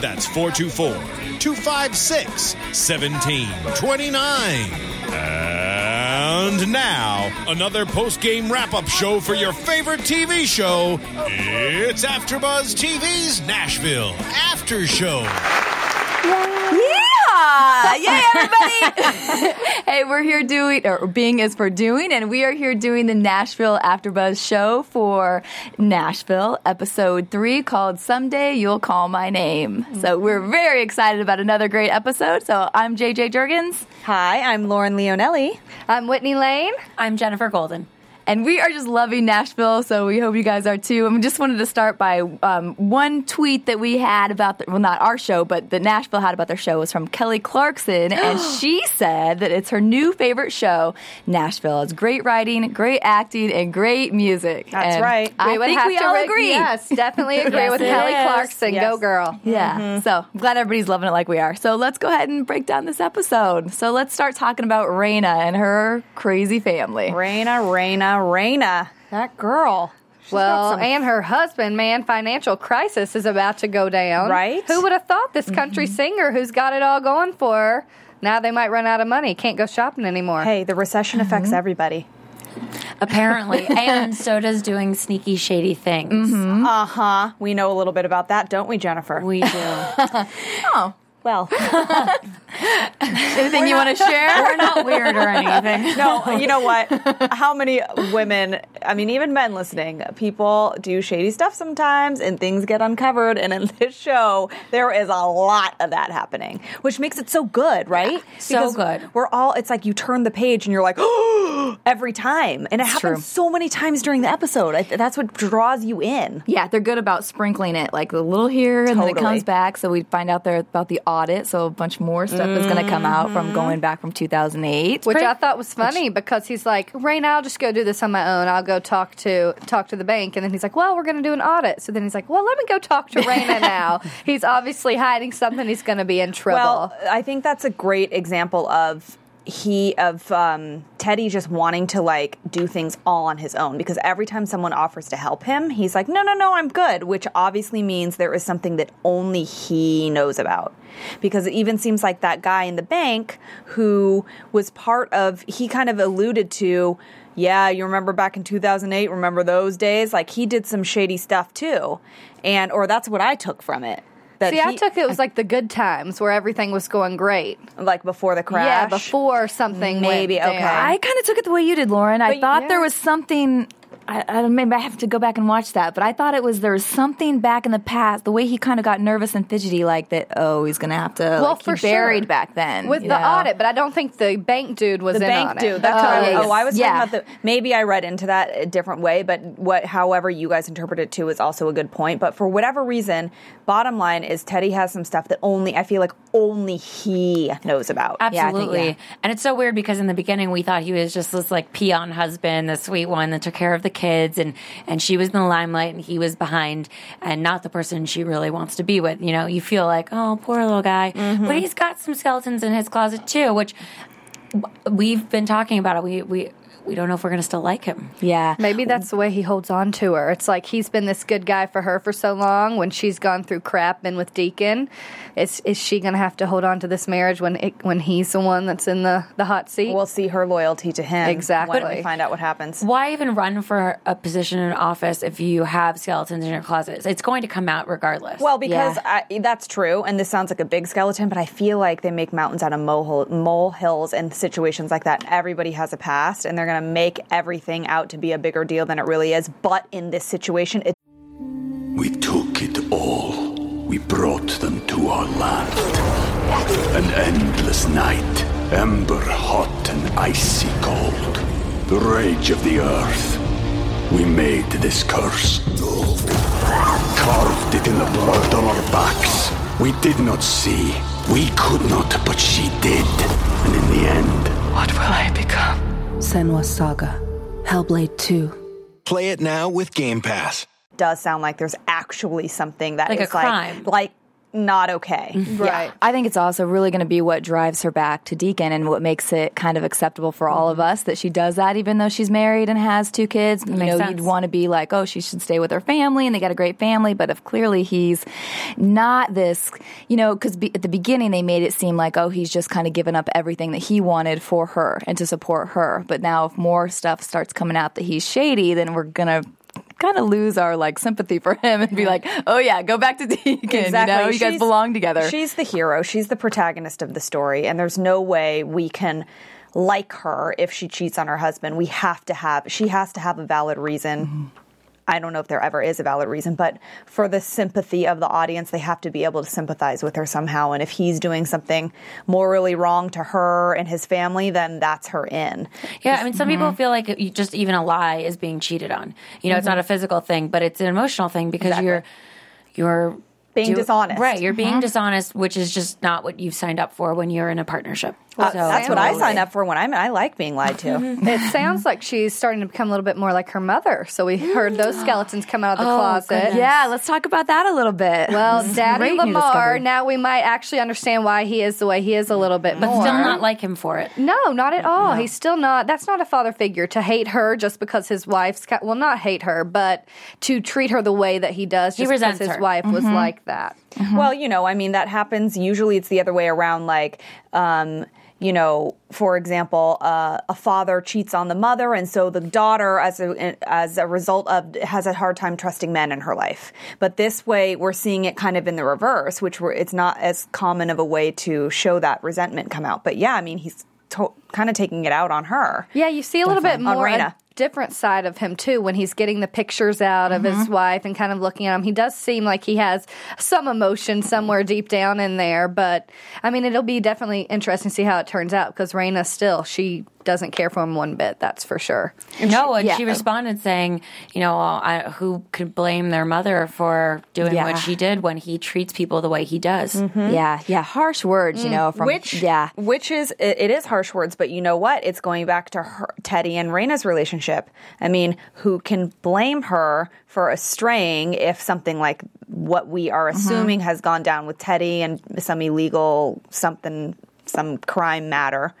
That's 424 256 1729. And now, another post game wrap up show for your favorite TV show. It's AfterBuzz TV's Nashville After Show. Yeehaw! Yay, everybody! hey, we're here doing, or being is for doing, and we are here doing the Nashville AfterBuzz show for Nashville, episode three, called "Someday You'll Call My Name." So we're very excited about another great episode. So I'm JJ Jurgens. Hi, I'm Lauren Leonelli. I'm Whitney Lane. I'm Jennifer Golden. And we are just loving Nashville, so we hope you guys are too. And we just wanted to start by um, one tweet that we had about, the, well, not our show, but that Nashville had about their show was from Kelly Clarkson, and she said that it's her new favorite show, Nashville. It's great writing, great acting, and great music. That's And right. I We think we all reg- agree. Yes, definitely agree Yes, with Kelly is. Clarkson. Yes. Go girl. Yeah. So I'm glad everybody's loving it like we are. So let's go ahead and break down this episode. So let's start talking about Raina and her crazy family. Raina, Raina, Raina. That girl. She's Well, some- and her husband, man, financial crisis is about to go down. Right? Who would have thought this country mm-hmm. singer who's got it all going for her? Now they might run out of money, can't go shopping anymore. Hey, the recession affects mm-hmm. everybody. Apparently. and so does doing sneaky, shady things. Uh huh. We know a little bit about that, don't we, Jennifer? We do. Oh. Well, Anything you want to share? We're not weird or anything. no, you know what? How many women, I mean, even men listening, people do shady stuff sometimes and things get uncovered. And in this show, there is a lot of that happening, which makes it so good, right? so Because good. We're all, it's like you turn the page and you're like, oh, every time. And it happens true. so many times during the episode. I, that's what draws you in. Yeah, they're good about sprinkling it, like a little here, and then it comes back. So we find out there about the audit. So a bunch more stuff is going to come out from mm-hmm. going back from 2008. Which I thought was funny because he's like, Rain, I'll just go do this on my own. I'll go talk to talk to the bank, and then he's like, Well, we're going to do an audit. So then he's like, Well, let me go talk to Raina now. He's obviously hiding something. He's going to be in trouble. Well, I think that's a great example of he of um, Teddy just wanting to like do things all on his own because every time someone offers to help him, he's like, no, no, no, I'm good, which obviously means there is something that only he knows about. Because it even seems like that guy in the bank who was part of, he kind of alluded to, yeah, you remember back in 2008, remember those days? Like he did some shady stuff too. And, or that's what I took from it. That See, I took it was like the good times where everything was going great. like before the crash. Yeah, before something Maybe, went okay. down. I kind of took it the way you did, Lauren. I But thought yeah. there was something I, I maybe I have to go back and watch that, but I thought it was there was something back in the past, the way he kind of got nervous and fidgety, like that. Oh, he's gonna have to. Well, like, for he buried sure. back then with the know? audit, but I don't think the bank dude was the in bank on dude. it. That's what I, oh, yes. oh, I was Yeah. talking about the. Maybe I read into that a different way, but what, however you guys interpret it too, is also a good point. But for whatever reason, bottom line is Teddy has some stuff that only I feel like only he knows about. Absolutely. And it's so weird because in the beginning we thought he was just this like peon husband, the sweet one that took care of the kids and and she was in the limelight and he was behind and not the person she really wants to be with. You know, you feel like, oh, poor little guy. But mm-hmm. he's got some skeletons in his closet too, which we've been talking about it. We we we don't know if we're going to still like him. Yeah. Maybe that's the way he holds on to her. It's like he's been this good guy for her for so long. When she's gone through crap and with Deacon, is is she going to have to hold on to this marriage when it, when he's the one that's in the, the hot seat? We'll see her loyalty to him Exactly. when we find out what happens. Why even run for a position in office if you have skeletons in your closet? It's going to come out regardless. Well, because I, that's true, and this sounds like a big skeleton, but I feel like they make mountains out of mole, mole hills and situations like that. Everybody has a past, and they're going to make everything out to be a bigger deal than it really is. But in this situation, it We took it all. We brought them to our land. An endless night, ember hot and icy cold. The rage of the earth. We made this curse. Carved it in the blood on our backs. We did not see. We could not, but she did. And in the end, what will I become? Senua's Saga. Hellblade 2. Play it now with Game Pass. does sound like there's actually something that Like a is crime. like, like not okay. Yeah. I think it's also really going to be what drives her back to Deacon and what makes it kind of acceptable for all of mm-hmm. us that she does that, even though she's married and has two kids. You makes know, sense. you'd want to be like, oh, she should stay with her family and they got a great family. But if clearly he's not this, you know, because be, at the beginning they made it seem like, oh, he's just kind of given up everything that he wanted for her and to support her. But now if more stuff starts coming out that he's shady, then we're going to kind of lose our like sympathy for him and be like, oh yeah, go back to Deacon. You know, you guys belong together. She's the hero. She's the protagonist of the story, and there's no way we can like her if she cheats on her husband. We have to have. She has to have a valid reason. Mm-hmm. I don't know if there ever is a valid reason, but for the sympathy of the audience, they have to be able to sympathize with her somehow. And if he's doing something morally wrong to her and his family, then that's her in. Yeah, I mean, some people Mm-hmm. feel like just even a lie is being cheated on. You know, it's not a physical thing, but it's an emotional thing because Exactly. you're you're Being dishonest. Right, you're being Mhm. dishonest, which is just not what you've signed up for when you're in a partnership. Uh, So- that's what I sign up for when I'm. I like being lied to. it sounds like she's starting to become a little bit more like her mother. So we heard those skeletons come out of the Oh, closet. goodness. Yeah, let's talk about that a little bit. Well, Daddy great Lamar, now we might actually understand why he is the way he is a little bit but more. still not like him for it. No, not at all. He's still not. That's not a father figure to hate her just because his wife's. ca- Well, not hate her, but to treat her the way that he does He just because resents his her. wife was Mhm. like that. Well, you know, I mean, that happens. Usually it's the other way around. Like, um, you know, for example, uh, a father cheats on the mother, and so the daughter, as a as a result of, has a hard time trusting men in her life. But this way, we're seeing it kind of in the reverse, which we're, it's not as common of a way to show that resentment come out. But yeah, I mean, he's to- kind of taking it out on her. Yeah, you see a little bit Definitely. On more Raina. Different side of him too when he's getting the pictures out of Mm-hmm. his wife and kind of looking at him. He does seem like he has some emotion somewhere deep down in there, but I mean, it'll be definitely interesting to see how it turns out because Raina still she doesn't care for him one bit. That's for sure. no, and yeah. she responded saying, you know, I, who could blame their mother for doing Yeah. what she did when he treats people the way he does? Yeah, yeah, harsh words, you know, from which yeah. which is it, it is harsh words but you know what it's going back to her, teddy and Raina's relationship i mean who can blame her for straying if something like what we are Mm-hmm. assuming has gone down with teddy and some illegal something some crime matter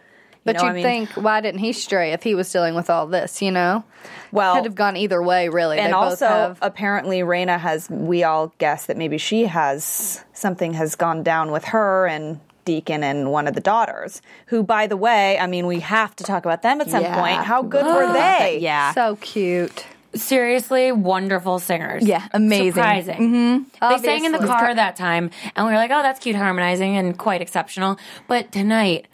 But know, you'd I mean, think, why didn't he stray if he was dealing with all this? You know, Well- could have gone either way, really. and they both also have. apparently Raina has we all guess that maybe she has something has gone down with her and Deacon and one of the daughters, who, by the way, I mean, we have to talk about them at some Yeah. point. How good were they? Yeah. so cute. Seriously, wonderful singers. Yeah, amazing. Surprising. Mm-hmm. They sang in the car that time, and we were like, "Oh, that's cute harmonizing and quite exceptional." But tonight,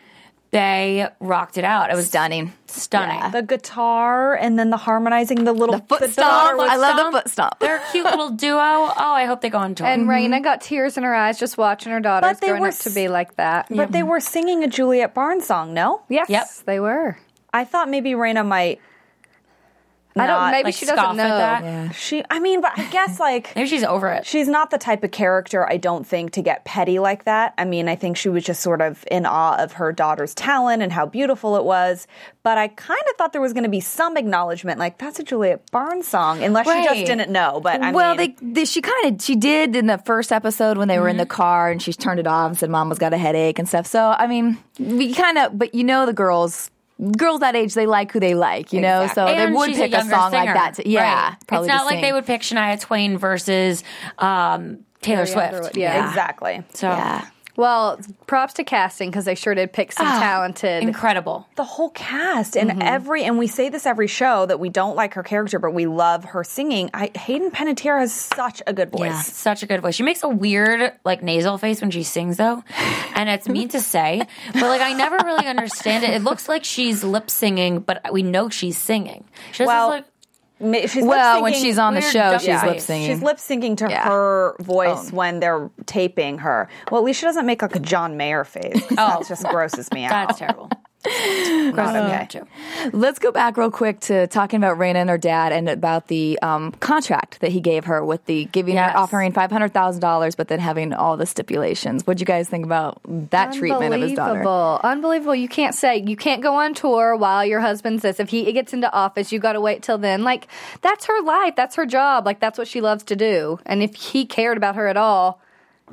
they rocked it out. It was Stunning. stunning. The guitar and then the harmonizing the little foot the stomp. daughter I love the foot stomp. They're a cute little duo. Oh, I hope they go on tour. And mm-hmm. Raina got tears in her eyes just watching her daughters But they growing were up to be like that. But they were singing a Juliet Barnes song, no? Yes, Yep. they were. I thought maybe Raina might. I don't. Maybe like, she doesn't at know. that. Yeah. She, I mean, but I guess like Maybe she's over it. she's not the type of character I don't think to get petty like that. I mean, I think she was just sort of in awe of her daughter's talent and how beautiful it was. But I kind of thought there was going to be some acknowledgement, like that's a Juliet Barnes song, unless she just didn't know. But I well, mean, they, they she kind of she did in the first episode when they were in the mm-hmm. car and she turned it off and said mama's got a headache and stuff. So I mean, we kind of, but you know, the girls. Girls that age, they like who they like, you know. So And they would pick a, younger song like that. To, yeah, Right. probably It's not like they would pick Shania Twain versus um, Taylor Carrie Swift. Underwood, yeah. exactly. So Yeah, Well, props to casting because they sure did pick some ah, talented. incredible. the whole cast and mm-hmm. every and we say this every show that we don't like her character but we love her singing I, hayden panettiere has such a good voice Yeah, such a good voice. She makes a weird like nasal face when she sings though, and it's mean to say, but like I never really understand it. It looks like she's lip singing, but we know she's singing. She Well, this, like Ma- she's Well, when she's on the show, she's face. lip singing. She's lip syncing to Yeah. her voice oh. when they're taping her. Well, at least she doesn't make like a John Mayer face. oh, That just grosses me out. that's terrible. Not okay. Too. Let's go back real quick to talking about Raina and her dad and about the um, contract that he gave her with the giving Yes. her offering five hundred thousand dollars, but then having all the stipulations. What do you guys think about that treatment of his daughter? Unbelievable. Unbelievable. You can't say you can't go on tour while your husband's this. If he gets into office, you got to wait till then. Like that's her life. That's her job. Like that's what she loves to do. And if he cared about her at all,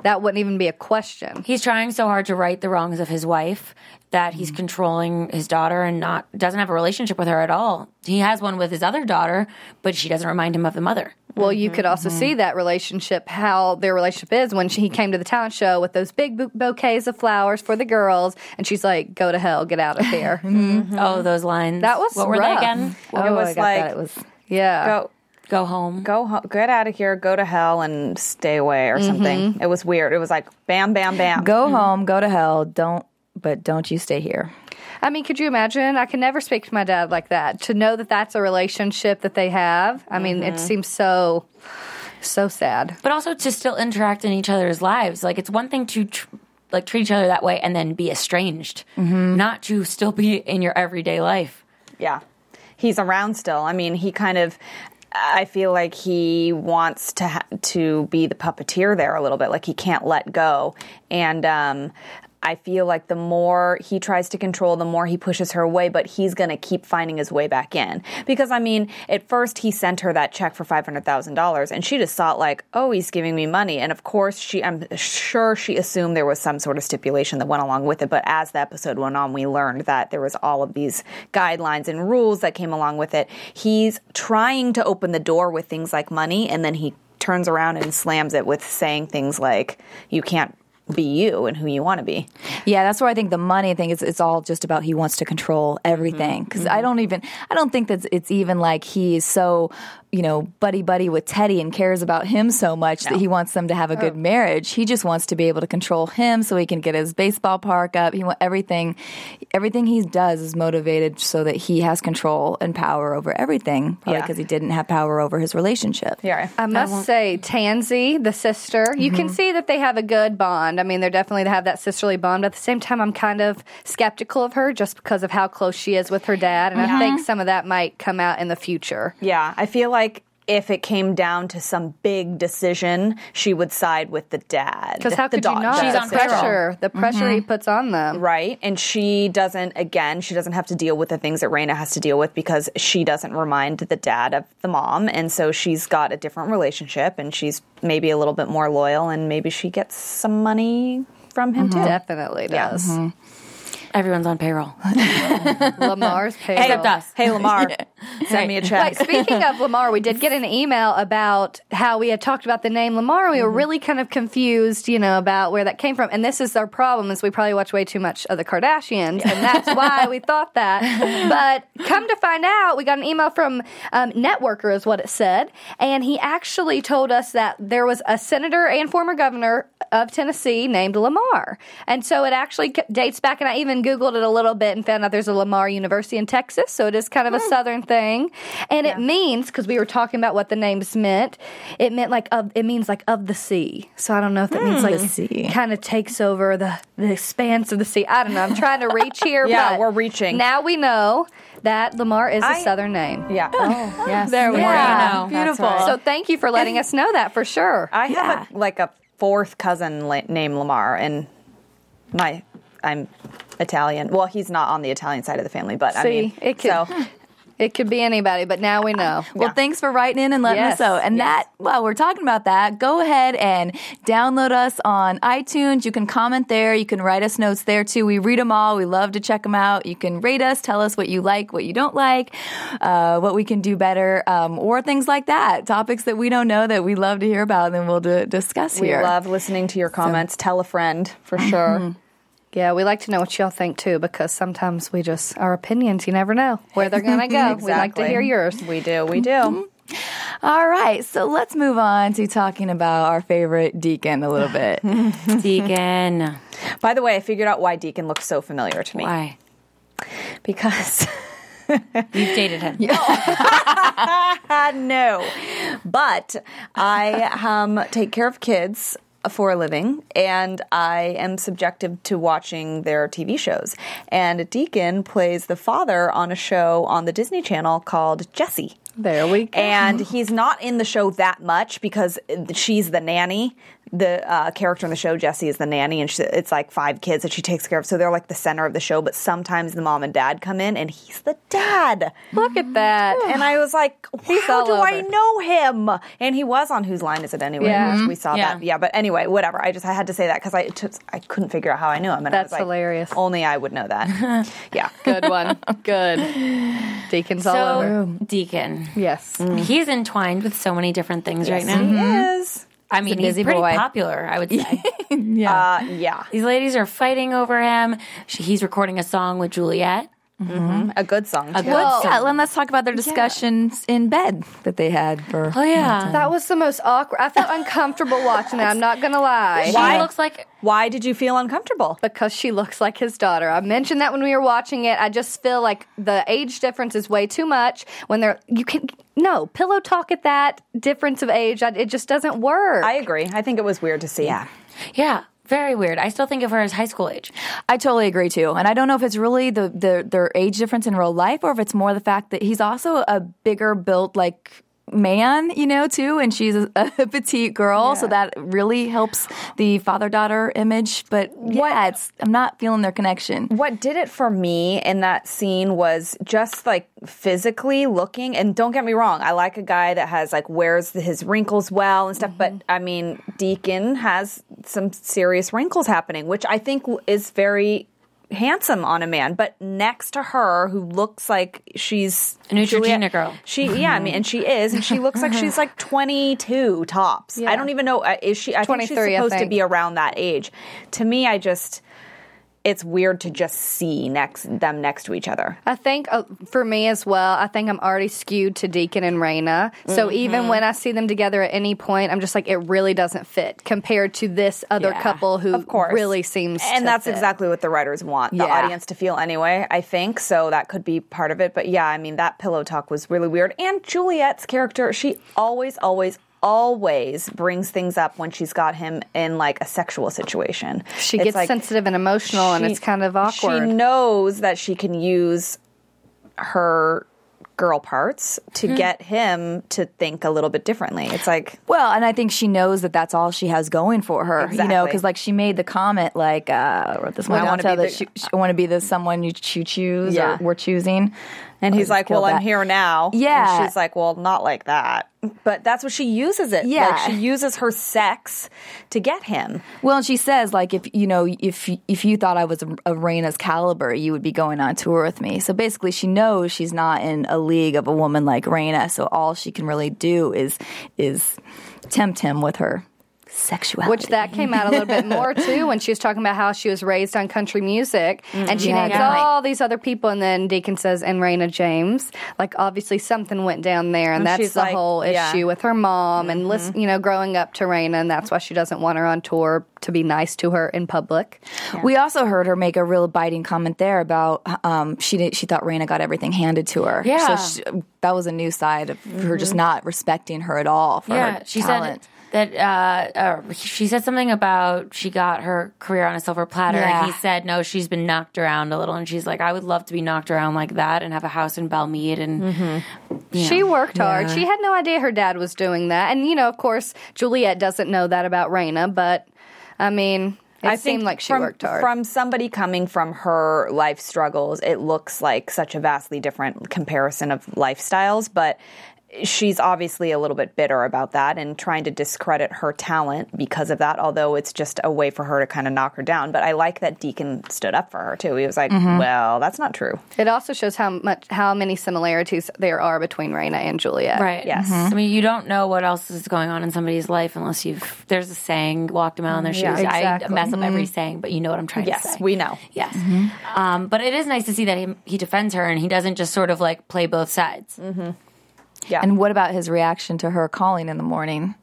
that wouldn't even be a question. He's trying so hard to right the wrongs of his wife that he's mm. controlling his daughter and not doesn't have a relationship with her at all. He has one with his other daughter, but she doesn't remind him of the mother. Well, you could mm-hmm. also see mm-hmm. that relationship, how their relationship is when she, he came to the talent show with those big bu- bouquets of flowers for the girls, and she's like, "Go to hell, get out of here." Mm-hmm. Oh, those lines. That was what were they again? Oh, It was I got like- that. It was yeah. Go, Go home. go, ho- get out of here, go to hell, and stay away or something. Mm-hmm. It was weird. It was like bam, bam, bam. go mm-hmm. home, go to hell. Don't, but don't you stay here. I mean, could you imagine? I can never speak to my dad like that. To know that that's a relationship that they have, I mean, it mm-hmm. seems so, so sad. but also to still interact in each other's lives. Like it's one thing to tr- like treat each other that way and then be estranged, not to still be in your everyday life. Yeah. He's around still. I mean, he kind of I feel like he wants to ha- to be the puppeteer there a little bit. Like he can't let go. And um I feel like the more he tries to control, the more he pushes her away, but he's going to keep finding his way back in. Because, I mean, at first he sent her that check for $500,000 and she just thought, like, oh, he's giving me money. And of course, she, I'm sure she assumed there was some sort of stipulation that went along with it. But as the episode went on, we learned that there was all of these guidelines and rules that came along with it. He's trying to open the door with things like money and then he turns around and slams it with saying things like, you can't be you and who you want to be. Yeah, that's where I think the money thing is. It's all just about he wants to control everything. Mm-hmm. Because mm-hmm. I don't even, I don't think that it's even like he's so, you know, buddy buddy with Teddy and cares about him so much that he wants them to have a good marriage. He just wants to be able to control him so he can get his baseball park up. He want everything, everything he does is motivated so that he has control and power over everything. Probably Yeah. because he didn't have power over his relationship. Yeah. I must say, Tandy, the sister, you can mm-hmm. see that they have a good bond. I mean, they're definitely they have that sisterly bond. But at the same time, I'm kind of skeptical of her just because of how close she is with her dad, and I mm-hmm. think some of that might come out in the future. Yeah, I feel like if it came down to some big decision, she would side with the dad. Because how the could you da- not? She's on pressure, the pressure he mm-hmm. puts on them. Right. And she doesn't, again, she doesn't have to deal with the things that Raina has to deal with because she doesn't remind the dad of the mom. And so she's got a different relationship and she's maybe a little bit more loyal and maybe she gets some money from him mm-hmm. too. Definitely Yeah. does. Mm-hmm. Everyone's on payroll. Lamar's payroll. Except us. Hey, Lamar, send me a check. Like speaking of Lamar, we did get an email about how we had talked about the name Lamar. We were really kind of confused, you know, about where that came from. And this is our problem: is we probably watch way too much of the Kardashians, and that's why we thought that. But come to find out, we got an email from um, Networker, is what it said, and he actually told us that there was a senator and former governor of Tennessee named Lamar. And so it actually dates back, and I even Googled it a little bit and found out there's a Lamar University in Texas. So it is kind of a Southern thing. And it means, because we were talking about what the names meant, it meant like, of, it means like of the sea. So I don't know if that means Hmm. like The sea. kind of takes over the, the expanse of the sea. I don't know. I'm trying to reach here. Yeah, but we're reaching. Now we know that Lamar is a I- Southern name. Yeah. Oh, yes. There we Yeah. go. you know. Beautiful. Right. So thank you for letting us know that for sure. I have a, like a fourth cousin la- named Lamar, and my I'm Italian. Well, he's not on the Italian side of the family, but I See, mean, it could so it could be anybody, but now we know. Well, thanks for writing in and letting Yes, us know. And yes. that, while we're talking about that, go ahead and download us on iTunes. You can comment there. You can write us notes there too. We read them all. We love to check them out. You can rate us, tell us what you like, what you don't like, uh, what we can do better, um, or things like that. Topics that we don't know that we love to hear about, and then we'll d- discuss we here. love listening to your comments. Tell a friend for sure. Yeah, we like to know what y'all think too, because sometimes we just our opinions. You never know where they're gonna go. We like to hear yours. We do. We do. All right, so let's move on to talking about our favorite deacon a little bit. Deacon. By the way, I figured out why Deacon looks so familiar to me. Why? Because You've dated him. no, but I um, take care of kids for a living, and I am subjective to watching their TV shows. And Deacon plays the father on a show on the Disney Channel called Jessie. There we go. And he's not in the show that much because she's the nanny. The uh, character in the show, Jessie, is the nanny, and she, it's like five kids that she takes care of. So they're like the center of the show. But sometimes the mom and dad come in, and he's the dad. Look at that. And I was like, He's how all do I know him? And he was on Whose Line Is It Anyway? Yeah. which we saw Yeah. that. Yeah, but anyway, whatever. I just I had to say that because I took, I couldn't figure out how I knew him. And I That's was like, hilarious. Only I would know that. yeah. Good one. Good. Deacon's all over. Deacon. Yes. He's entwined with so many different things right now. He is. I mean, he's pretty boy. popular, I would say. Uh, yeah. These ladies are fighting over him. She, he's recording a song with Juliet. A good song. A too. good Well, song. yeah, let's talk about their discussions in bed that they had for. Oh yeah. That was the most awkward. I felt uncomfortable watching that. I'm not gonna lie. She Why? looks like Why did you feel uncomfortable? because she looks like his daughter. I mentioned that when we were watching it. I just feel like the age difference is way too much. When they're you can no pillow talk at that difference of age, it just doesn't work. I agree. I think it was weird to see. Yeah. yeah, very weird. I still think of her as high school age. I totally agree too, and I don't know if it's really the, the their age difference in real life, or if it's more the fact that he's also a bigger built like man, you know, too, and she's a, a petite girl, so that really helps the father daughter image. But yeah, it's I'm not feeling their connection. What did it for me in that scene was just like physically looking. And don't get me wrong, I like a guy that has like wears his wrinkles well and stuff. But mm-hmm. I mean, Deacon has some serious wrinkles happening, which I think is very handsome on a man. But next to her, who looks like she's A Neutrogena girl. She, yeah, I mean, and she is, and she looks like she's like 22 tops. Yeah. I don't even know. uh, Is she? I think she's 23, I supposed to be around that age. To me, I just it's weird to just see next them next to each other. I think uh, for me as well, I think I'm already skewed to Deacon and Raina. So Mm-hmm. even when I see them together at any point, I'm just like, it really doesn't fit compared to this other Yeah, couple who of course. really seems and that's fit. exactly what the writers want the Yeah. audience to feel anyway i think so that could be part of it but yeah i mean that pillow talk was really weird and juliet's character she always always always brings things up when she's got him in like a sexual situation She It's gets like sensitive and emotional, and it's kind of awkward. she knows that she can use her girl parts to Hmm. get him to think a little bit differently it's like Well, and I think she knows that that's all she has going for her, you know, because like she made the comment, like, uh, I wrote this one I wanna tell be that the- she, she want to be the someone you, you choose Yeah. or we're choosing. And oh, he's like, "Well, I'm here now." Yeah. And she's like, "Well, not like that." But that's what she uses it. Yeah. Like she uses her sex to get him. Well, and she says like if you know if if you thought I was of Raina's caliber, you would be going on tour with me. So basically, she knows she's not in a league of a woman like Raina. So all she can really do is is tempt him with her sexuality. Which that came out a little bit more too when she was talking about how she was raised on country music mm-hmm. and she Yeah, names good point. all these other people and then Deacon says and Raina James like obviously something went down there and, And that's the like- whole yeah. issue with her mom and mm-hmm. listen you know growing up to Raina and that's why she doesn't want her on tour to be nice to her in public. We also heard her make a real biting comment there about um, she did, she thought Raina got everything handed to her. Yeah. so she, that was a new side of her just mm-hmm. not respecting her at all for yeah, her she talent. said that uh, uh, she said something about she got her career on a silver platter, Yeah. and he said no, she's been knocked around a little, and she's like, I would love to be knocked around like that and have a house in Belle Meade, and you She know. worked hard. Yeah. She had no idea her dad was doing that. And, you know, of course, Juliet doesn't know that about Raina, but I mean, it I seemed like she from, worked hard. From somebody coming from her life struggles, it looks like such a vastly different comparison of lifestyles, but she's obviously a little bit bitter about that and trying to discredit her talent because of that, although it's just a way for her to kind of knock her down. But I like that Deacon stood up for her too. He was like, Mhm. well, that's not true. it also shows how much how many similarities there are between Raina and Juliet. Right. Yes. I mean, you don't know what else is going on in somebody's life unless you've. There's a saying, walked a mile in their shoes. Yeah, I mess up every Mhm. saying, but you know what I'm trying Yes, to say. Yes, we know. Yes. Um, but it is nice to see that he, he defends her and he doesn't just sort of like play both sides. Yeah. And what about his reaction to her calling in the morning?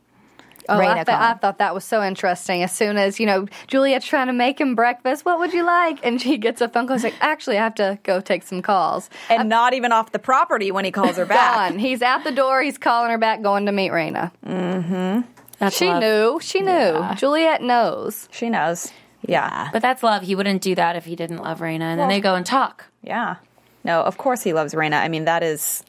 Oh, Raina I, th- I thought that was so interesting. As soon as, you know, Juliet's trying to make him breakfast, what would you like? And she gets a phone call. She's like, actually, I have to go take some calls. And not even off the property when he calls her back. Gone. He's at the door. He's calling her back, going to meet Raina. Mm-hmm. she knew. She knew. Juliet knows. She knows. Yeah. But that's love. He wouldn't do that if he didn't love Raina. And then they go and talk. Yeah. No, of course he loves Raina. I mean, that is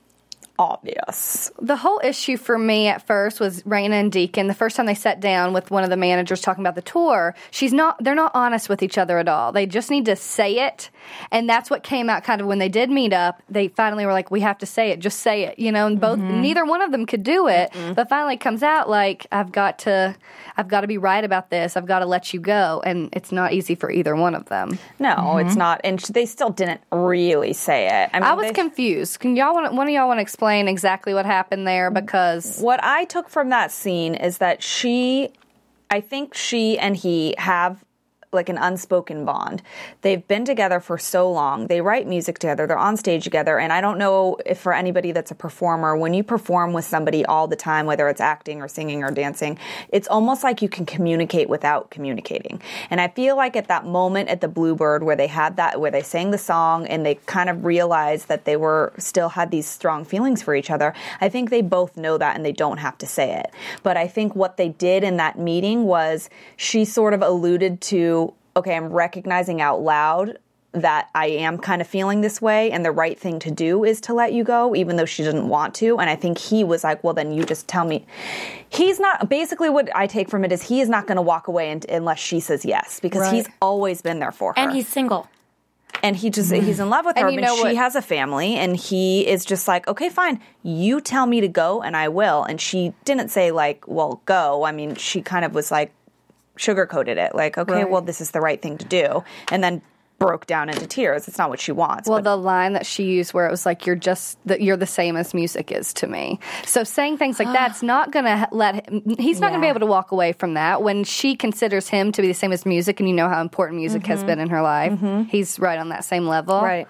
obvious. The whole issue for me at first was Raina and Deacon. The first time they sat down with one of the managers talking about the tour, she's not they're not honest with each other at all. They just need to say it. And that's what came out kind of when they did meet up. They finally were like, We have to say it, just say it. You know, and both mm-hmm. neither one of them could do it. But finally it comes out like I've got to I've got to be right about this. I've got to let you go. And it's not easy for either one of them. No, it's mm-hmm. not. And they still didn't really say it. I, mean, I was they- confused. Can y'all want one of y'all want to explain exactly what happened there? Because what I took from that scene is that she, I think she and he have like an unspoken bond. They've been together for so long. They write music together. They're on stage together. And I don't know if for anybody that's a performer, when you perform with somebody all the time, whether it's acting or singing or dancing, it's almost like you can communicate without communicating. And I feel like at that moment at the Bluebird where they had that, where they sang the song and they kind of realized that they were still had these strong feelings for each other, I think they both know that and they don't have to say it. But I think what they did in that meeting was she sort of alluded to, okay, I'm recognizing out loud that I am kind of feeling this way and the right thing to do is to let you go even though she didn't want to. And I think he was like well then you just tell me. He's not basically what I take from it is he is not going to walk away and, unless she says yes because Right. he's always been there for her. And he's single. and he just mm. he's in love with And her you and she what- has a family and he is just like okay fine you tell me to go and I will. And she didn't say like well go. I mean she kind of was like sugarcoated it like okay Right. well this is the right thing to do and then broke down into tears it's not what she wants Well, the line that she used where it was like, "You're just that you're the same as music is to me." So saying things like that's not going to let him. He's not going to be able to walk away from that when she considers him to be the same as music, and you know how important music has mm-hmm. been in her life. Mm-hmm. He's right on that same level, right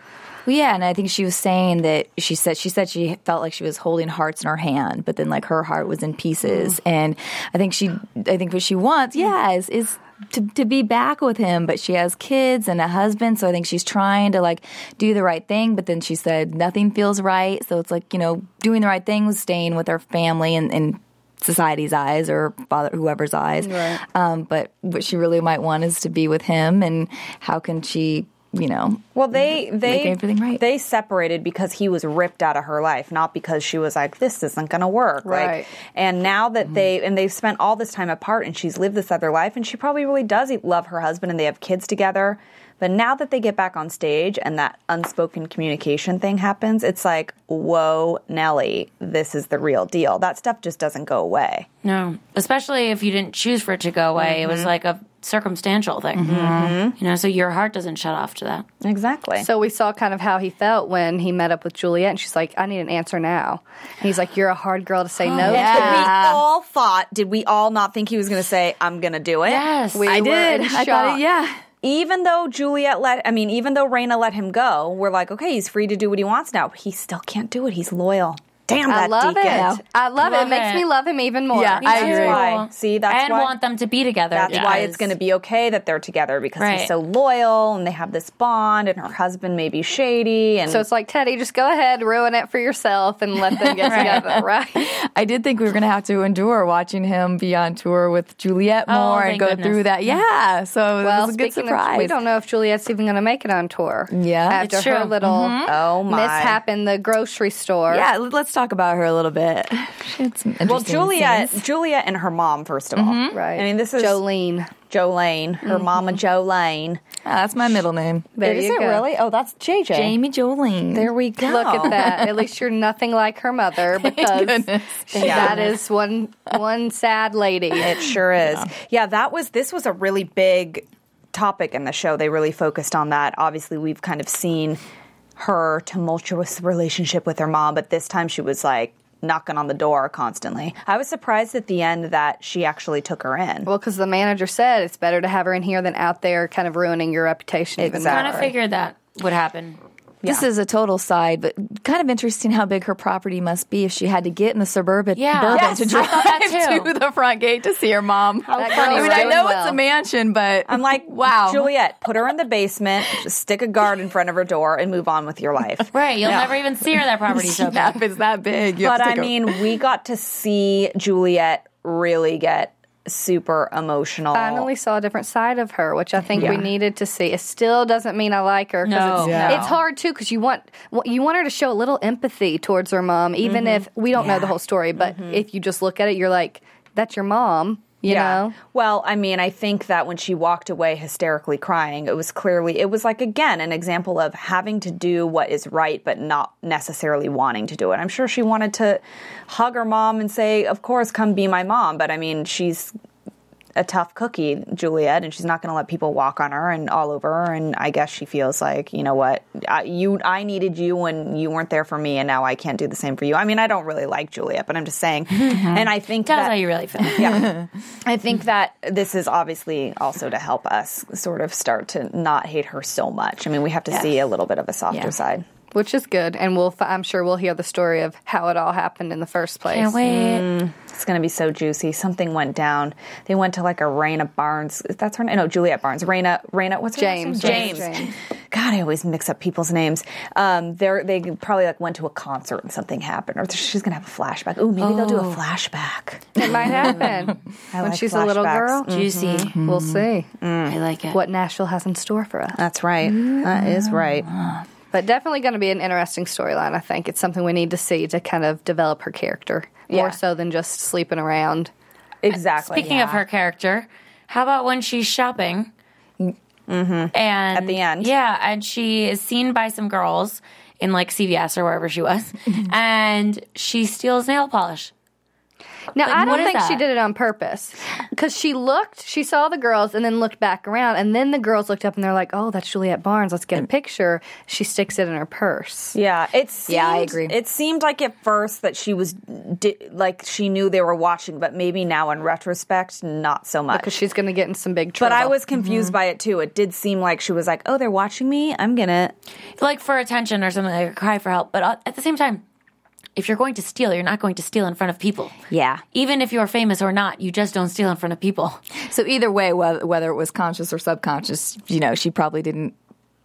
Well, yeah, and I think she was saying that she said she said she felt like she was holding hearts in her hand, but then like her heart was in pieces. And I think she, I think what she wants, yeah, is, is to to be back with him. But she has kids and a husband, so I think she's trying to like do the right thing. But then she said nothing feels right, so it's like you know doing the right thing was staying with her family and. and society's eyes or father whoever's eyes Right. um, but what she really might want is to be with him and how can she you know Well, they they everything right. they separated because he was ripped out of her life, not because she was like, "This isn't going to work." Right. Like, and now that mm-hmm. they and they've spent all this time apart, and she's lived this other life, and she probably really does love her husband, and they have kids together. But now that they get back on stage and that unspoken communication thing happens, it's like, whoa, Nelly, this is the real deal. That stuff just doesn't go away. No, especially if you didn't choose for it to go away. It was mm-hmm. like a circumstantial thing. Mm-hmm. Mm-hmm. You know, so your heart doesn't shut off to that. Exactly. So we saw kind of how he felt when he met up with Juliet, and she's like, "I need an answer now." And he's like, "You're a hard girl to say no we to." We all thought, did we all not think he was going to say, I'm going to do it? Yes. We I were did. in I thought, yeah. Even though Juliet let, I mean, even though Raina let him go, we're like, okay, he's free to do what he wants now. But he still can't do it. He's loyal. Damn I that love deacon. it. I love, it. It makes me love him even more. Yeah, Me I too. agree. Why? See, that's why. and why. want them to be together. That's why it's going to be okay that they're together because Right. he's so loyal and they have this bond, and her husband may be shady. And So it's like Teddy, just go ahead, ruin it for yourself, and let them get together, right? I did think we were going to have to endure watching him be on tour with Juliet Oh, more and go goodness. through that. Yeah, so it Well, was a good surprise. of, we don't know if Juliet's even going to make it on tour. Yeah. after It's her true. little mm-hmm. oh my. mishap in the grocery store. Yeah, let's talk about her a little bit. She had some Well, Julia, Juliet, scenes. Juliet and her mom, first of all. right. I mean, this is Jolene. Jolene, her mama Jolene. Ah, that's my middle name. There is you it go. really? Oh, that's JJ. Jamie Jolene. There we go. Look at that. At least you're nothing like her mother because goodness. that is one one sad lady. It sure is. Yeah. that was this was a really big topic in the show. They really focused on that. Obviously, we've kind of seen her tumultuous relationship with her mom, but this time she was like knocking on the door constantly. I was surprised at the end that she actually took her in. Well, because the manager said it's better to have her in here than out there, kind of ruining your reputation. even Exactly. kind of figured that would happen. This is a total side, but kind of interesting how big her property must be if she had to get in the suburban Yeah. bourbon Yes, to drive that too. to the front gate to see her mom. That I girl's mean, I know well. it's a mansion, but I'm like, wow, Juliet, put her in the basement, just stick a guard in front of her door, and move on with your life. Right, you'll Yeah. never even see her. That property so yeah, bad. it's that big. You But I mean, we got to see Juliet really get super emotional. finally saw a different side of her, which I think we needed to see. It still doesn't mean I like her. No. it's, Yeah. it's hard too because you want you want her to show a little empathy towards her mom, even mm-hmm. if we don't know the whole story. But mm-hmm. if you just look at it, you're like, "That's your mom," you know. Well, I mean, I think that when she walked away hysterically crying, it was clearly, it was like, again, an example of having to do what is right, but not necessarily wanting to do it. I'm sure she wanted to hug her mom and say, Of course, come be my mom. But I mean, she's a tough cookie, Juliet, and she's not going to let people walk on her and all over her. And I guess she feels like, you know what, I, you, I needed you when you weren't there for me, and now I can't do the same for you. I mean, I don't really like Juliet, but I'm just saying. Mm-hmm. and I think Tells that how you really feel. yeah. I think that this is obviously also to help us sort of start to not hate her so much. I mean, we have to see a little bit of a softer Yeah. side. Which is good, and we'll, I'm sure we'll hear the story of how it all happened in the first place. Can't wait. Mm. It's going to be so juicy. Something went down. They went to like a Raina Barnes. That's her name. No, Juliet Barnes. Raina. Raina. What's her James. name? James. James. God, I always mix up people's names. Um, they're, they probably like went to a concert and something happened, or she's going to have a flashback. Ooh, maybe they'll do a oh. flashback. It might happen I when like she's a little flashbacks. girl. Juicy. Mm-hmm. We'll see mm. I like it. what Nashville has in store for us. That's right. That is right. Uh-huh. But definitely going to be an interesting storyline. I think it's something we need to see to kind of develop her character more so than just sleeping around. Exactly. Speaking of her character, how about when she's shopping? Mm-hmm. And at the end. yeah, and she is seen by some girls in like CVS or wherever she was, and she steals nail polish. Now, Like, I don't is think she did it on purpose because she looked, she saw the girls and then looked back around, and then the girls looked up and they're like, "Oh, that's Juliet Barnes. Let's get a picture." She sticks it in her purse. Yeah, it seemed, Yeah, I agree. It seemed like at first that she was di- like she knew they were watching, but maybe now in retrospect, not so much. Because she's going to get in some big trouble. but I was confused by it too. It did seem like she was like, "Oh, they're watching me. I'm gonna." like for attention or something, like a cry for help. But uh, at the same time, if you're going to steal, you're not going to steal in front of people. Yeah. Even if you're famous or not, you just don't steal in front of people. So either way, whether, whether it was conscious or subconscious, you know, she probably didn't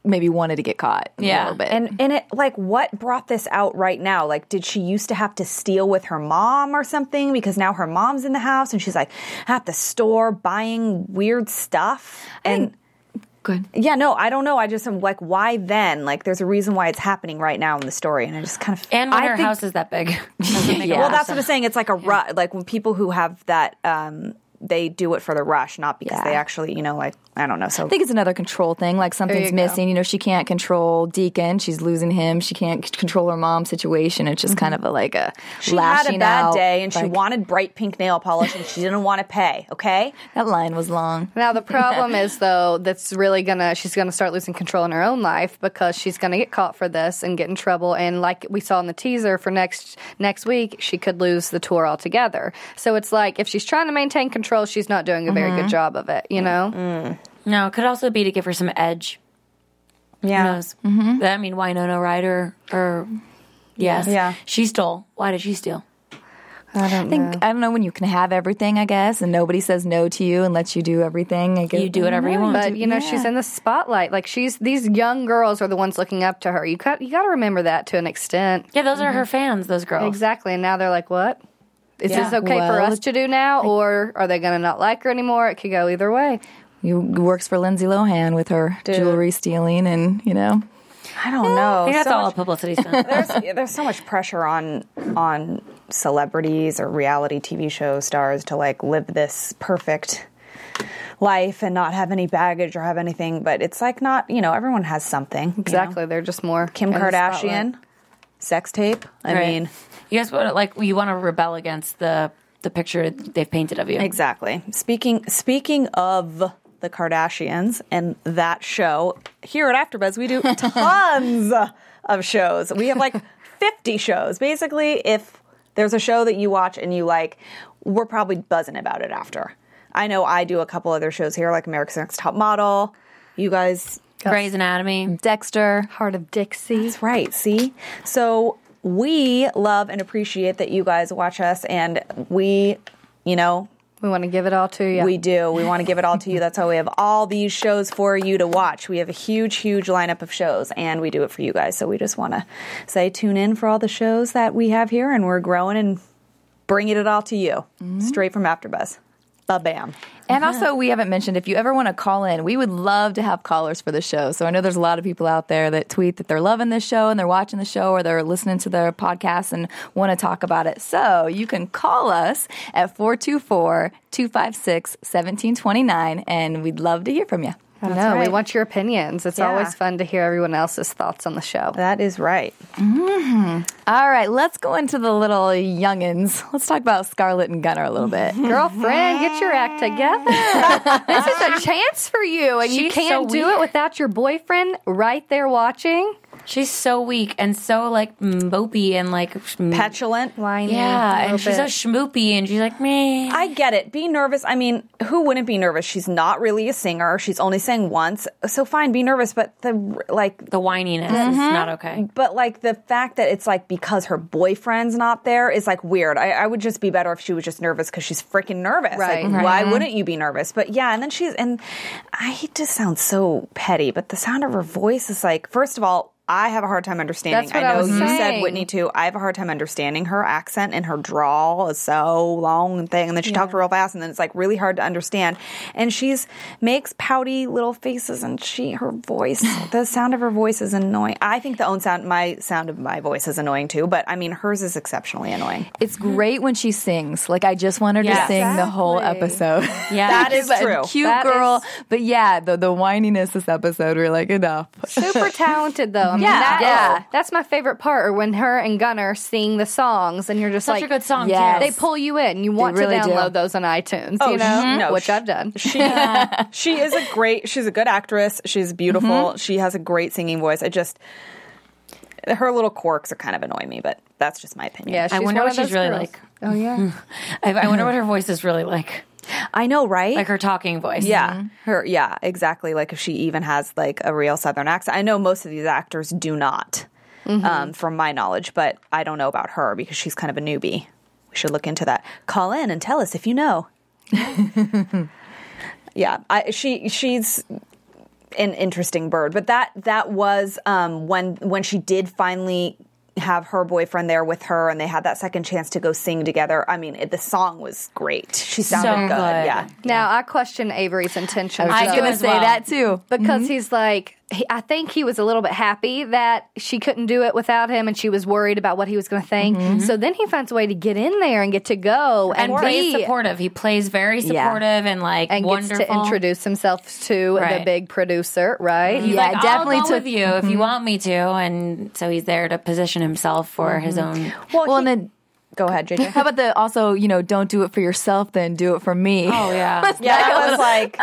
maybe wanted to get caught. a Yeah. little bit. And and it like what brought this out right now? Like, did she used to have to steal with her mom or something because now her mom's in the house and she's like at the store buying weird stuff and. Good. Yeah, no, I don't know. I just am like, why then? Like, there's a reason why it's happening right now in the story, and I just kind of And when I her think- house is that big. A well, that's what I'm saying. It's like a ru- like when people who have that, um, they do it for the rush, not because Yeah. they actually, you know, like I don't know. So I think it's another control thing. Like something's you go. missing. You know, she can't control Deacon. She's losing him. She can't control her mom's situation. It's just kind of a like a Mm-hmm. she had a bad out, day, and she wanted bright pink nail polish, and she didn't want to pay. Okay, That line was long. Now the problem is though that's really gonna she's gonna start losing control in her own life because she's gonna get caught for this and get in trouble and like we saw in the teaser for next next week she could lose the tour altogether. So it's like if she's trying to maintain control, she's not doing a very Mm-hmm. good job of it. You know, No, it could also be to give her some edge. Who yeah. knows? Mm-hmm. I mean, Winona Ryder or Yes. Yeah. She stole. Why did she steal? I don't think I don't know when you can have everything, I guess, and nobody says no to you and lets you do everything. I guess, You do whatever you want. But you know, she's in the spotlight. Like she's these young girls are the ones looking up to her. You got you got to remember that to an extent. Yeah, those are her fans. Those girls. Exactly. And now they're like, what? Is Yeah. this okay for us to do now, or are they going to not like her anymore? It could go either way. He works for Lindsay Lohan with her jewelry stealing, and you know. I don't know. I that's So all much- publicity stunt. there's there's so much pressure on on celebrities or reality TV show stars to like live this perfect life and not have any baggage or have anything. But it's like not you know everyone has something. you know? Exactly. They're just more Kim Kardashian, spotlight. Sex tape. I Right. mean, you guys want like you want to rebel against the the picture they've painted of you. Exactly. Speaking speaking of the Kardashians and that show, here at AfterBuzz we do tons of shows. We have like 50 shows. Basically, if there's a show that you watch and you like, we're probably buzzing about it after. I know I do a couple other shows here like America's Next Top Model. You guys Grey's Anatomy, Dexter, Hart of Dixie. That's right. See? So we love and appreciate that you guys watch us and we, you know, We want to give it all to you. we do. We want to give it all to you. That's why we have all these shows for you to watch. We have a huge, huge lineup of shows, and we do it for you guys. So we just want to say tune in for all the shows that we have here, and we're growing and bringing it all to you mm-hmm. straight from AfterBuzz. Ba bam. And also, we haven't mentioned if you ever want to call in, we would love to have callers for the show. So I know there's a lot of people out there that tweet that they're loving this show and they're watching the show or they're listening to their podcast and want to talk about it. So you can call us at 424 256 1729 and we'd love to hear from you. I know. We want your opinions. It's Yeah. always fun to hear everyone else's thoughts on the show. That is right. Mm-hmm. All right, let's go into the little youngins. Let's talk about Scarlett and Gunnar a little bit. Girlfriend, get your act together. this is a chance for you, and you can't so do it without your boyfriend right there watching. She's so weak and so like mm, mopey and like mm, Petulant. Whiny. Yeah, and she's so bit. schmoopy and she's like me. I get it. Be nervous. I mean, who wouldn't be nervous? She's not really a singer. She's only sang once. So fine, be nervous, but the like the whininess is mm-hmm. not okay. But like the fact that it's like because her boyfriend's not there is like weird. I, I would just be better if she was just nervous because she's freaking nervous. Right. Like, Right. why wouldn't you be nervous? But yeah, and then she's and I hate to sound so petty, but the sound of her voice is like, first of all. I have a hard time understanding. I know was you said. Whitney too. I have a hard time understanding her accent and her drawl is so long and thing, and then she talked real fast, and then it's like really hard to understand. And she's makes pouty little faces, and she her voice, the sound of her voice is annoying. I think the own sound, my sound of my voice is annoying too, but I mean hers is exceptionally annoying. It's great when she sings. Like I just want her to Yes. sing the whole episode. Yeah. That is a true. Cute That girl, is- but yeah, the the whininess this episode. We're like enough. Super talented though. I mean, Yeah. that- Yeah. That's my favorite part, or when her and Gunnar sing the songs, and you're just Such like, a good song Yeah. They pull you in. You want really to do. download those on iTunes, Oh, you know, sh- no, which sh- I've done. She she is a great. She's a good actress. She's beautiful. Mm-hmm. She has a great singing voice. I just her little quirks are kind of annoy me, but that's just my opinion. Yeah, I wonder one what of those she's really girls. like. Oh yeah. I, I wonder what her voice is really like. I know, right? Like her talking voice. Yeah, her. Yeah, exactly. Like if she even has like a real Southern accent. I know most of these actors do not, um, from my knowledge, but I don't know about her because she's kind of a newbie. We should look into that. Call in and tell us if you know. yeah, I, she she's an interesting bird, but that that was um, when when she did finally have her boyfriend there with her and they had that second chance to go sing together. I mean, it, the song was great. She sounded So good. good. Yeah. Now I question Avery's intentions. I was gonna say well. that too. because mm-hmm. he's like he, i think he was a little bit happy that she couldn't do it without him and she was worried about what he was going to think mm-hmm. so then he finds a way to get in there and get to go And and, plays be supportive. He plays very Yeah. supportive and like and wonderful. gets to introduce himself to the big producer right He's Yeah, like, definitely I'll go took- with you if you mm-hmm. want me to, and so he's there to position himself for his mm-hmm. own. Well, and then Go ahead, JJ. how about the also you know don't do it for yourself, then do it for me. Oh yeah, Yeah, I was like,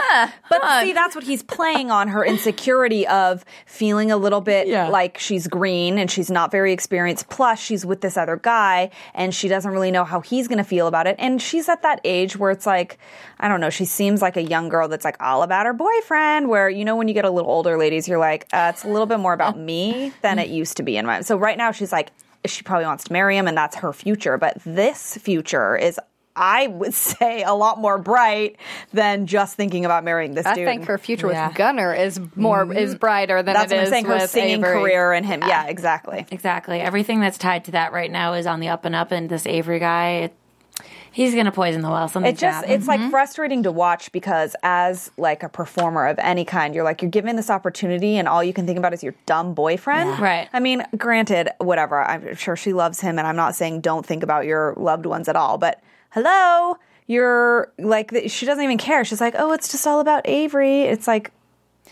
but see, that's what he's playing on her insecurity of feeling a little bit Yeah. like she's green and she's not very experienced. Plus, she's with this other guy and she doesn't really know how he's going to feel about it. And she's at that age where it's like, I don't know, she seems like a young girl that's like all about her boyfriend. Where, you know, when you get a little older, ladies, you're like, uh, it's a little bit more about me than it used to be in my. So right now, she's like, she probably wants to marry him and that's her future. But this future is, I would say, a lot more bright than just thinking about marrying this I dude. I think her future with Gunnar is more mm-hmm. is brighter than That's it what I'm is saying. Her with singing Avery. career and him. Yeah, exactly. Exactly. Everything that's tied to that right now is on the up and up, and this Avery guy, it, he's going to poison the well. Something's It just gonna it's happen. like mm-hmm. frustrating to watch because as like a performer of any kind, you're like you're given this opportunity and all you can think about is your dumb boyfriend. Yeah. Right. I mean, granted, whatever. I'm sure she loves him and I'm not saying don't think about your loved ones at all, but hello, you're like she doesn't even care. She's like, "Oh, it's just all about Avery." It's like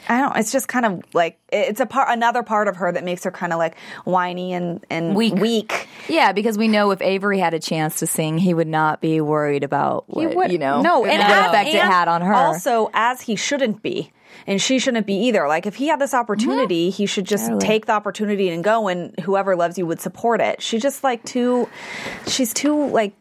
I don't. It's just kind of like it's a part, another part of her that makes her kind of like whiny and and Weak. weak. Yeah, because we know if Avery had a chance to sing, he would not be worried about He what, would- you know no, and what effect it had on her. Also, as he shouldn't be. And she shouldn't be either. Like if he had this opportunity, mm-hmm. he should just Totally. take the opportunity and go and whoever loves you would support it. She's just like too she's too like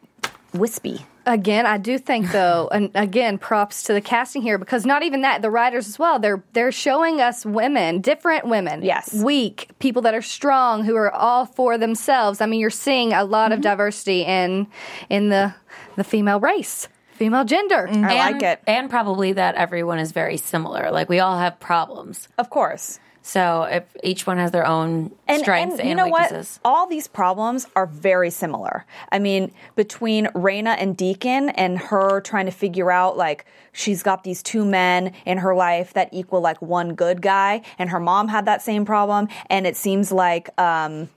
wispy. Again, I do think though, and again, props to the casting here because not even that, the writers as well. They're they're showing us women, different women, Yes. weak people that are strong, who are all for themselves. I mean, you're seeing a lot Mm-hmm. of diversity in in the the female race, female gender. I like it. And probably that everyone is very similar. Like we all have problems. Of course. So if each one has their own And, strengths and and, know weaknesses. what? All these problems are very similar. I mean, between Rayna and Deacon and her trying to figure out like she's got these two men in her life that equal like one good guy, and her mom had that same problem, and it seems like um,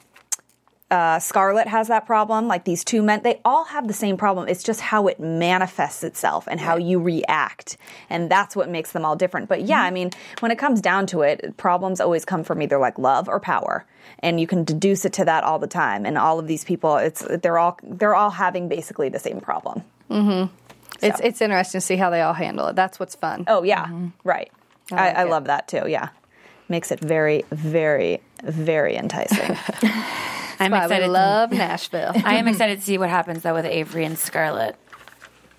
uh, Scarlett has that problem. Like these two men, they all have the same problem. It's just how it manifests itself and how you react. And that's what makes them all different. But yeah, I mean, when it comes down to it, problems always come from either like love or power. And you can deduce it to that all the time. And all of these people, it's they're all they're all having basically the same problem. Mm-hmm. It's it's interesting to see how they all handle it. That's what's fun. Oh yeah, right. I I, like I it. love that too. Yeah, makes it very, very, very enticing. I'm why excited. to- love Nashville. I am excited to see what happens though with Avery and Scarlett,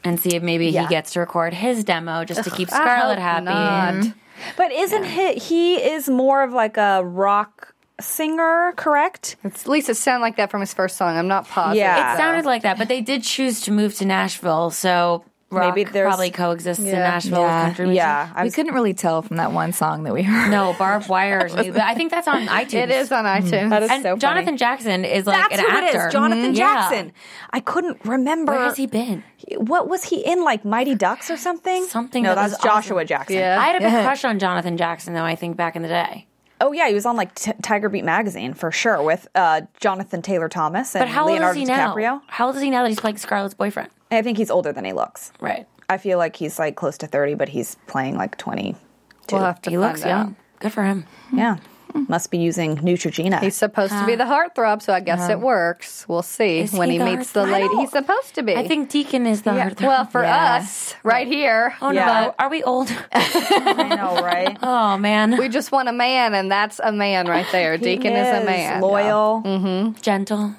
and see if maybe Yeah. he gets to record his demo just to keep I Scarlett hope happy. not. But isn't he? He is more of like a rock singer, correct? It's, at least it sounded like that from his first song. I'm not positive. Yeah. It sounded like that, but they did choose to move to Nashville, so rock Maybe there's- probably coexists in Yeah. Nashville with Yeah. country music. Yeah, I we was, couldn't really tell from that one song that we heard. No, barbed wire but I think that's on iTunes. It is on iTunes. that is And so funny. Jonathan Jackson is like That's an who actor. it is, Jonathan Mhm. Yeah. Jackson. I couldn't remember. Where has he been? What was he in? Like Mighty Ducks or something? Something No, that that's was Joshua awesome. Jackson. Yeah. I had a big crush on Jonathan Jackson, though. I think back in the day. Oh yeah, he was on like T- Tiger Beat magazine for sure with uh, Jonathan Taylor Thomas and But how Leonardo is he now? DiCaprio. How old is he now that he's playing Scarlett's boyfriend? I think he's older than he looks. Right. I feel like he's like close to thirty, but he's playing like twenty. We'll have to He find looks out. young. Good for him. Yeah, must be using Neutrogena. He's supposed to be the heartthrob, so I guess it works. We'll see Is when he he, the meets the heartthrob? lady. He's supposed to be. I think Deacon is the Yeah. heartthrob. Well, for Yeah. us, right here, Oh no, Yeah. are we old? I know, right? oh man, we just want a man, and that's a man right there. Deacon is, a man. loyal. Mm-hmm. gentle.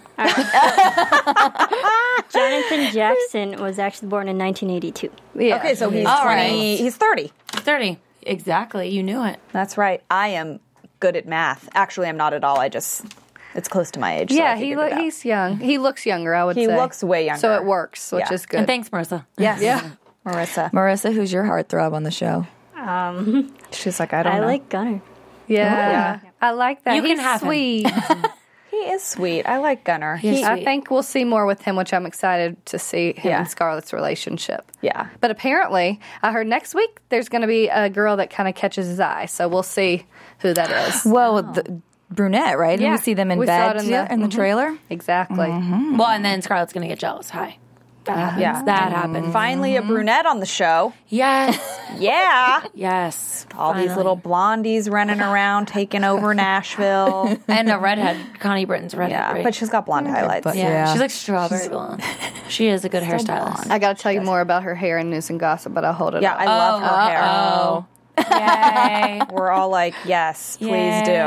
Jonathan Jackson was actually born in 1982. Yeah. Okay, so he's All right. twenty. He's thirty. Thirty. Exactly. You knew it. That's right. I am good at math. Actually, I'm not at all. I just it's close to my age. so yeah, he lo- he's young. He looks younger. I would He say looks way younger. so it works, which Yeah. is good. And thanks, Marissa. yes. Yeah. Marissa. Marissa, who's your heartthrob on the show? Um, She's like, I don't I know. like Gunnar. yeah. I like that. You can He's have him. sweet. he is sweet. I like Gunnar. He's He, I think we'll see more with him, which I'm excited to see him Yeah. and Scarlett's relationship. yeah. But apparently, I heard next week there's going to be a girl that kind of catches his eye. So we'll see who that is. Well, the brunette, right? Yeah. And we see them in We saw bed it in the- in the mhm. trailer. Exactly. Well, and then Scarlett's gonna get jealous. Hi. That happens. Yeah. That happens. Finally, a mm-hmm. brunette on the show. Yes. Yeah. Yes. All these little blondies running around, taking over Nashville. and a redhead. Connie Britton's redhead. Yeah, right? but she's got blonde highlights. But- yeah. Yeah. she's like strawberry blonde. She is a good hairstylist. I got to tell you more about her hair and news and gossip, but I'll hold it Yeah, off. I love her hair. Oh. Yay. We're all like, yes, please do.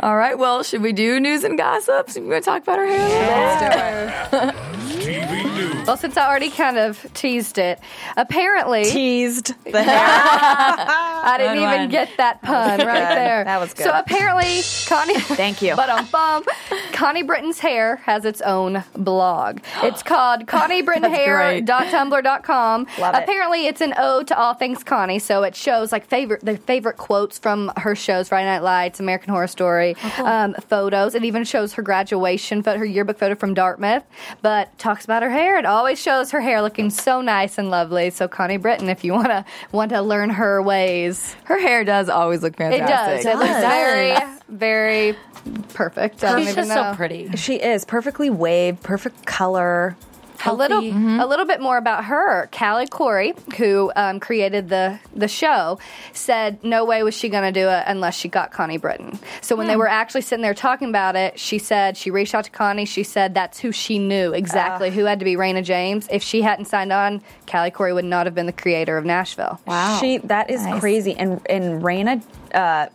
All right. Well, should we do news and gossips? We're going to talk about her hair. a little bit? TV News Well, since I already kind of teased it, apparently teased the. I didn't Good even one. get that pun right there. That was good. So apparently, Connie. Thank you. But um, bum, Connie Britton's hair has its own blog. It's called ConnieBrittonHair.tumblr.com. Love it. Apparently, it's an ode to all things Connie. So it shows like favorite their favorite quotes from her shows, Friday Night Lights, American Horror Story, um, photos. It even shows her graduation photo, her yearbook photo from Dartmouth. But talks about her hair. It always shows her hair looking so nice and lovely. So Connie Britton, if you wanna want to learn her ways, her hair does always look fantastic. It does. It looks very, very perfect. I don't She's even just know. so pretty. She is perfectly waved, perfect color. A little, Mm-hmm. a little bit more about her. Callie Khouri, who um, created the the show, said no way was she going to do it unless she got Connie Britton. So when they Hmm. were actually sitting there talking about it, she said she reached out to Connie. She said that's who she knew exactly who had to be Rayna Jaymes. If she hadn't signed on, Callie Khouri would not have been the creator of Nashville. Wow, she that is crazy. And and Rayna uh,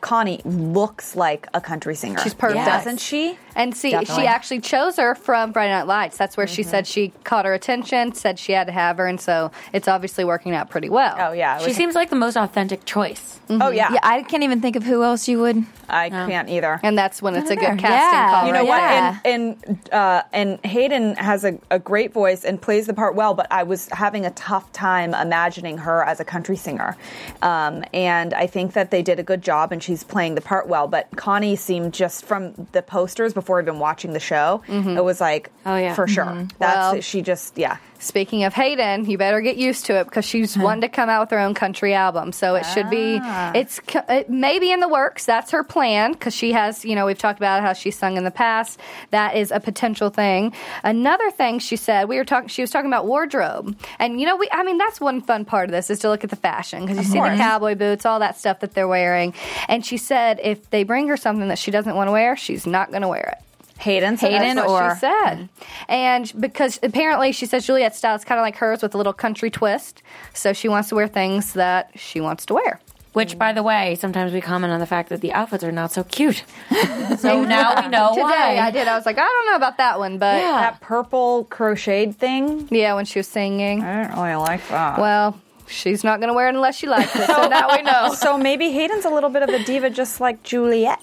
Connie looks like a country singer. She's perfect, doesn't she? And see, Definitely. she actually chose her from Friday Night Lights. That's where she Mm-hmm. said she caught her attention, said she had to have her, and so it's obviously working out pretty well. Oh yeah, She seems like the most authentic choice. Oh yeah. Yeah, I can't even think of who else you would. I can't either. And that's when it's a good casting Yeah. call. You know right what? there. And and uh, and Hayden has a, a great voice and plays the part well. But I was having a tough time imagining her as a country singer, um, and I think that they did a good job, and she's playing the part well. But Connie seemed just from the posters before even watching the show, it was like, oh yeah, for sure. Mhm. That's Well- she just yeah. Speaking of Hayden, you better get used to it because she's one to come out with her own country album. So it should be, Ah. it's it may be in the works. That's her plan because she has, you know, we've talked about how she's sung in the past. That is a potential thing. Another thing she said, we were talking, she was talking about wardrobe. And, you know, we, I mean, that's one fun part of this is to look at the fashion because you see the course. cowboy boots, all that stuff that they're wearing. And she said if they bring her something that she doesn't want to wear, she's not going to wear it. Hayden, said Hayden that's or what she said, mm. and because apparently she says Juliette's style is kind of like hers with a little country twist, so she wants to wear things that she wants to wear. Which, by the way, sometimes we comment on the fact that the outfits are not so cute. so now we know Today why. I did. I was like, I don't know about that one, but that purple crocheted thing. Yeah, when she was singing, I don't really like that. Well, she's not going to wear it unless she likes it. So now we know. So maybe Hayden's a little bit of a diva, just like Juliette.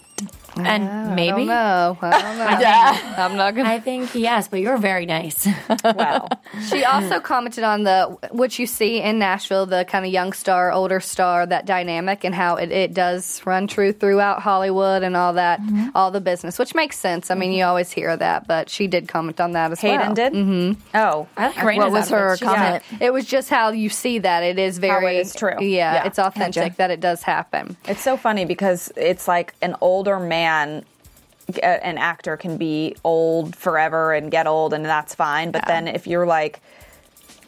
And maybe. I don't know. I don't know. I I'm not gonna. I think yes, but you're very nice. Wow. She also commented on the what you see in Nashville, the kind of young star, older star, that dynamic, and how it, it does run true throughout Hollywood and all that, all the business, which makes sense. I mean, you always hear that, but she did comment on that as Hayden well. did? Mm-hmm. Oh, I like What was her outfit. She's comment? It was just how you see that. It is very. it is true. Yeah, Yeah. it's authentic Gotcha. that it does happen. It's so funny because it's like an older man, uh, an actor can be old forever and get old, and that's fine. But then if you're like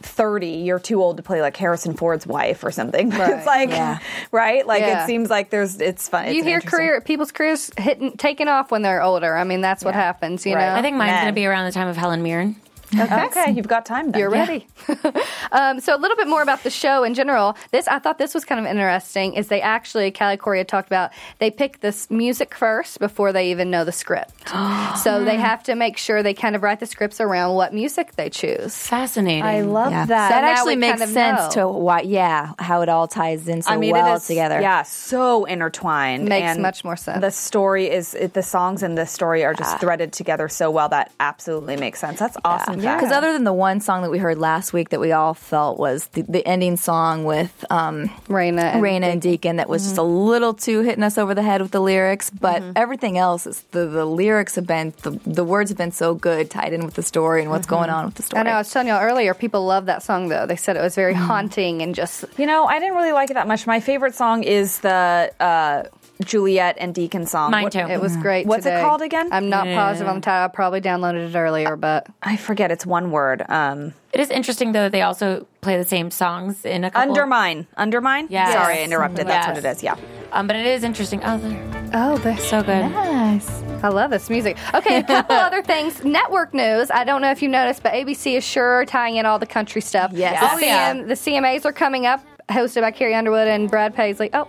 30, you're too old to play like Harrison Ford's wife or something. it's like, Yeah. right? Like Yeah. it seems like there's, it's fun. you it's hear career people's careers hitting taking off when they're older. I mean, that's what Yeah. happens. You Right. know, I think mine's Men. going to be around the time of Helen Mirren. Okay, you've got time then. You're ready. um, so a little bit more about the show in general. This I thought this was kind of interesting. Is they actually Callie Khouri had talked about they pick this music first before they even know the script. so they have to make sure they kind of write the scripts around what music they choose. Fascinating. I love Yeah. that. That actually makes kind of sense know. to why. Yeah, how it all ties in so I mean, well it is, together. Yeah, so intertwined. Makes and much more sense. The story is it, the songs and the story are just threaded together so well that absolutely makes sense. That's awesome. Fact. Because other than the one song that we heard last week that we all felt was the, the ending song with um, Rayna and Rayna and Deacon that was just a little too hitting us over the head with the lyrics, but everything else is the, the lyrics have been the, the words have been so good tied in with the story and what's going on with the story. I know I was telling y'all earlier. People love that song though. They said it was very haunting and just You know, I didn't really like it that much. My favorite song is the uh, Juliette and Deacon song. Mine too. it was great. What's it called again? I'm not positive on the title. I probably downloaded it earlier, but I forget. It's one word. Um, It is interesting though that they also play the same songs in a couple. undermine. Undermine. Yes. Sorry, I interrupted. That's Yes. what it is. Yeah. Um, but it is interesting. Oh, they're oh, they're so good. nice. I love this music. Okay, a couple other things. Network news. I don't know if you noticed, but ABC is sure tying in all the country stuff. Yes. The, Oh, yeah. The CMAs are coming up, hosted by Carrie Underwood and Brad Paisley. Oh,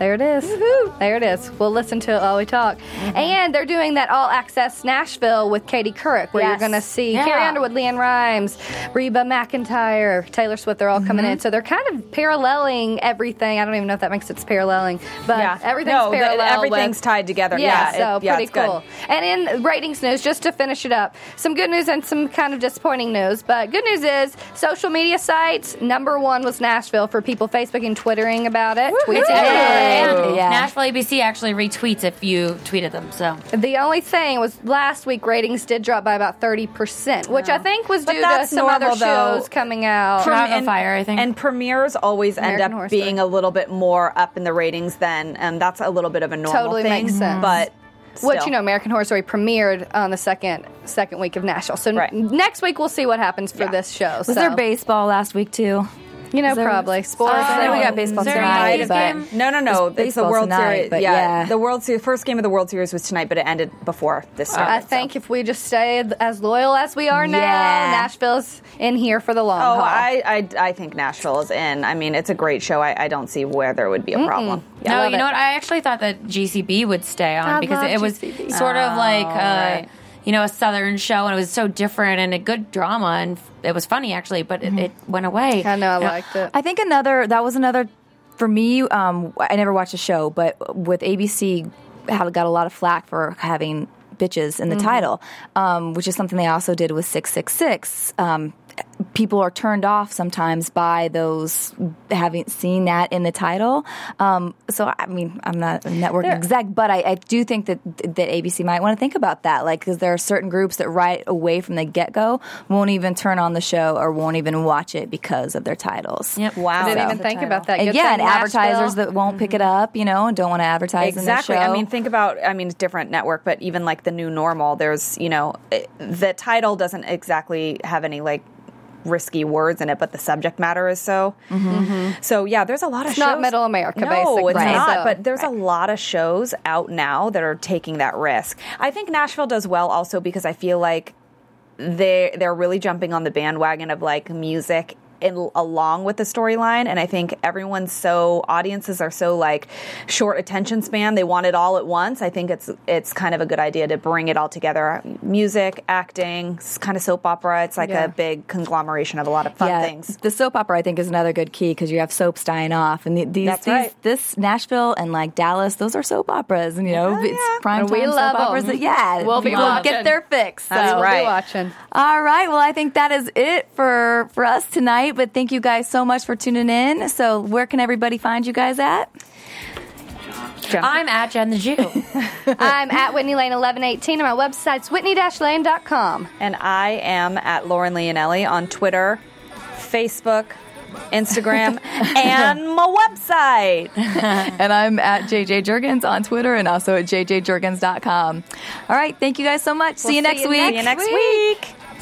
There it is. There it is. We'll listen to it while we talk. Mm-hmm. And they're doing that all access Nashville with Katie Couric, where you're going to see Yeah. Carrie Underwood, LeAnn Rimes, Reba McEntire, Taylor Swift. They're all coming Mhm. in. So they're kind of paralleling everything. I don't even know if that makes sense paralleling, but Yeah. everything's No, the- everything's with- tied together. Yeah, Yeah, so it- yeah, pretty it's good. cool. And in ratings news, just to finish it up, some good news and some kind of disappointing news. But good news is social media sites number one was Nashville for people Facebooking and Twittering about it. Tweeting And Yeah. Nashville ABC actually retweets if you tweeted them. So The only thing was last week ratings did drop by about thirty percent, which I think was But due to that's some other normal, though. shows coming out. Prem- and, Fire, I think, And premieres always American end Horror up being a little bit more up in the ratings than, and that's a little bit of a normal totally thing. makes sense. But Which you know, American Horror Story premiered on the second second week of Nashville. So n- next week we'll see what happens for this show. Was so. there baseball last week too? You know, there- probably sports. I know we got baseball Is a tonight, but game? no, no, no. It's It's the World tonight, Series. but yeah, yeah. the World Series. First game of the World Series was tonight, but it ended before this started. I think if we just stay as loyal as we are now, Yeah. Nashville's in here for the long Oh, haul. I, I, I think Nashville is in. I mean, it's a great show. I, I don't see where there would be a problem. no, you know what? I actually thought that GCB would stay on I because love it was GCB. sort of like, uh, right. You know, a southern show, and it was so different and a good drama, and it was funny actually, but it, it went away. I know, I You liked it. I think another that was another for me. Um, I never watched the show, but with ABC, had got a lot of flack for having bitches in the Mm-hmm. Mhm. title, um, which is something they also did with Six Six Six. Um, people are turned off sometimes by those having seen that in the title. Um, so I mean, I'm not a network There- exec, but I, I do think that that ABC might want to think about that, like because there are certain groups that right away from the get go won't even turn on the show or won't even watch it because of their titles. Yep. Wow. I didn't So- even think about that. And Good yeah, thing and advertisers that won't pick it up, you know, and don't want to advertise exactly. in the show. I mean, think about. I mean, different network, but even like the new normal, there's you know, it, the title doesn't exactly have any like risky words in it, but the subject matter is so. Mm-hmm. So yeah, there's a lot of It's shows. not Middle America, no, basically. it's Right. not. So- but there's a lot of shows out now that are taking that risk. I think Nashville does well also because I feel like they they're really jumping on the bandwagon of like music in, along with the storyline and i think everyone's so audiences are so like short attention span they want it all at once i think it's it's kind of a good idea to bring it all together music acting it's kind of soap opera it's like Yeah. a big conglomeration of a lot of fun yeah, things The soap opera, I think, is another good key because you have soaps dying off, and the, these, That's these right. this Nashville and like Dallas, those are soap operas, and you know, it's prime time love soap operas. That, yeah, We'll be people watching. get their fix. So. That's right. We'll watching. All right. Well, I think that is it for for us tonight. But thank you guys so much for tuning in. So, where can everybody find you guys at? I'm at Jen the Jew. I'm at Whitney Lane 1118 and my website's whitney-lane.com. and i am at lauren leonelli on twitter facebook instagram and my website and I'm at JJ Jurgens on Twitter and also at jjjurgens.com. All right. Thank you guys so much. see you next week. See you next week.